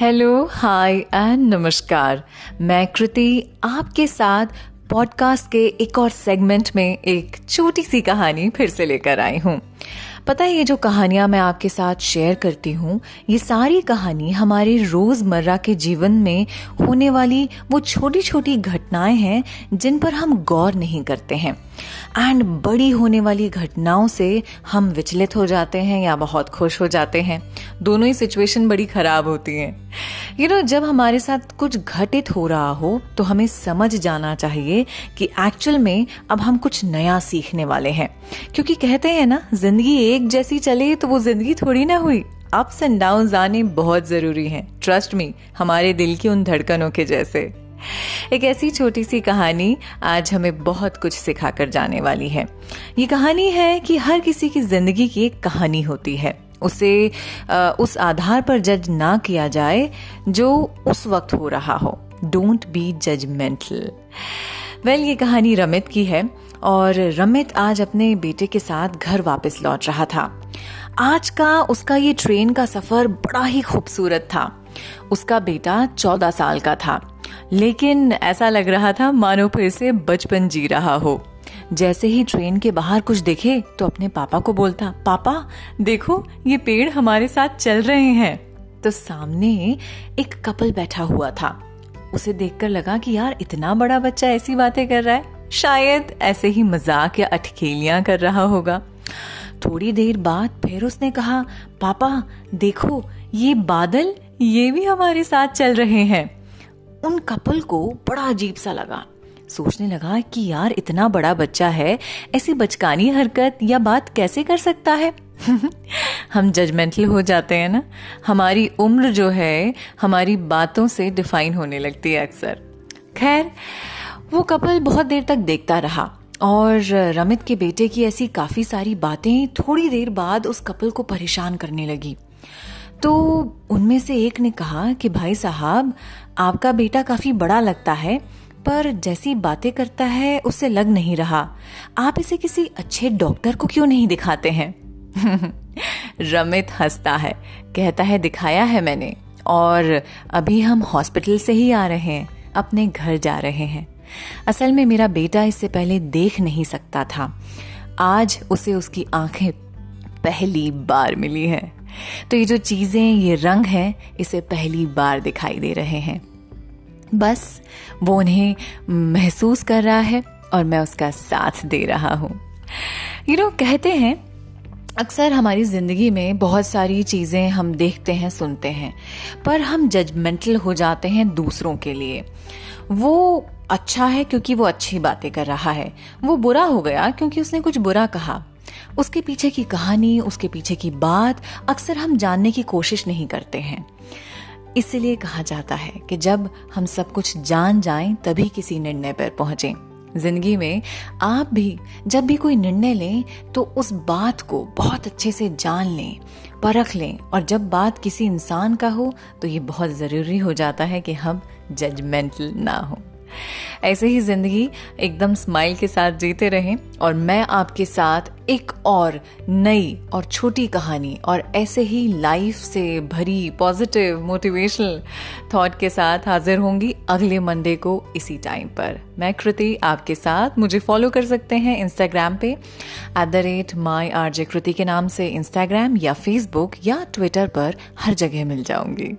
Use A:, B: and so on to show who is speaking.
A: Hello hi and नमस्कार। मैं कृति, आपके साथ पॉडकास्ट के एक और सेगमेंट में एक छोटी सी कहानी फिर से लेकर आई हूँ। पता है, ये जो कहानियाँ मैं आपके साथ शेयर करती हूँ, ये सारी कहानी हमारे रोज़मर्रा के जीवन में होने वाली वो छोटी छोटी घटनाएँ हैं, जिन पर हम गौर नहीं करते हैं। एंड बड़ी होने वाली घटनाओं से हम विचलित हो जाते हैं या बहुत खुश हो जाते हैं। दोनों ही सिचुएशन बड़ी खराब होती हैं। यू you नो know, जब हमारे साथ कुछ घटित हो रहा हो तो हमें समझ जाना चाहिए कि एक्चुअल में अब हम कुछ नया सीखने वाले हैं। क्योंकि कहते हैं ना ज़िंदगी एक जैसी चले तो वो ज़िंदगी थोड़ी ना हुई। अप्स एंड डाउन आने बहुत ज़रूरी हैं। ट्रस्ट मी हमारे दिल की उन धड़कनों के जैसे। एक ऐसी छोटी सी कहानी आज हमें बहुत कुछ सिखा कर जाने वाली है। ये कहानी है कि हर किसी की ज़िंदगी की एक कहानी होती है। उसे उस आधार पर जज ना किया जाए जो उस वक्त हो रहा हो। डोंट बी जजमेंटल वेल ये कहानी रमित की है और रमित आज अपने बेटे के साथ घर वापस लौट रहा था। आज का, उसका ये ट्रेन का सफ़र बड़ा ही खूबसूरत था। उसका बेटा चौदह साल का था। लेकिन ऐसा लग रहा था मानो फिर से बचपन जी रहा हो। जैसे ही ट्रेन के बाहर कुछ देखे तो अपने पापा को बोलता, पापा, देखो, ये पेड़ हमारे साथ चल रहे हैं। तो सामने एक कपल बैठा हुआ था। उसे देखकर लगा कि यार, इतना बड़ा बच्चा ऐसी बातें कर रहा है। शायद ऐसे ही मज़ाक या अटखेलियाँ कर रहा होगा। थोड़ी देर बाद फिर उसने कहा, पापा, देखो, ये बादल, ये भी हमारे साथ चल रहे हैं। उन कपल को बड़ा अजीब सा लगा। सोचने लगा कि यार, इतना बड़ा बच्चा है, ऐसी बचकानी हरकत या बात कैसे कर सकता है? हम जजमेंटल हो जाते हैं ना? हमारी उम्र जो है, हमारी बातों से डिफाइन होने लगती है अक्सर। खैर, वो कपल बहुत देर तक देखता रहा और रमित के बेटे की ऐसी काफ़ी सारी बातें थोड़ी देर बाद उस कपल को परेशान करने लगी। तो उनमें से एक ने कहा कि, भाई साहब, आपका बेटा काफ़ी बड़ा लगता है पर जैसी बातें करता है, उससे लग नहीं रहा। आप इसे किसी अच्छे डॉक्टर को क्यों नहीं दिखाते हैं? रमित हंसता है। कहता है, दिखाया है मैंने, और अभी हम हॉस्पिटल से ही आ रहे हैं, अपने घर जा रहे हैं। असल में मेरा बेटा इससे पहले देख नहीं सकता था। आज उसे उसकी आँखें पहली बार मिली है। तो ये जो चीज़ें, ये रंग है, इसे पहली बार दिखाई दे रहे हैं। बस वो उन्हें महसूस कर रहा है और मैं उसका साथ दे रहा हूँ। यू नो कहते हैं, अक्सर हमारी ज़िंदगी में बहुत सारी चीज़ें हम देखते हैं, सुनते हैं, पर हम जजमेंटल हो जाते हैं दूसरों के लिए। वो अच्छा है क्योंकि वो अच्छी बातें कर रहा है। वो बुरा हो गया क्योंकि उसने कुछ बुरा कहा। उसके पीछे की कहानी, उसके पीछे की बात अक्सर हम जानने की कोशिश नहीं करते हैं। इसीलिए कहा जाता है कि जब हम सब कुछ जान जाएँ, तभी किसी निर्णय पर पहुँचे। ज़िंदगी में आप भी जब भी कोई निर्णय लें तो उस बात को बहुत अच्छे से जान लें, परख लें। और जब बात किसी इंसान का हो तो ये बहुत ज़रूरी हो जाता है कि हम जजमेंटल ना हो। ऐसे ही ज़िंदगी एकदम स्माइल के साथ जीते रहें और मैं आपके साथ एक और नई और छोटी कहानी और ऐसे ही लाइफ से भरी पॉजिटिव मोटिवेशनल थॉट के साथ हाजिर होंगी अगले मंडे को इसी टाइम पर। मैं कृति आपके साथ। मुझे फॉलो कर सकते हैं इंस्टाग्राम पे at the rate my R J Kriti के नाम से इंस्टाग्राम या फेसबुक या ट्विटर पर हर जगह मिल जाऊँगी।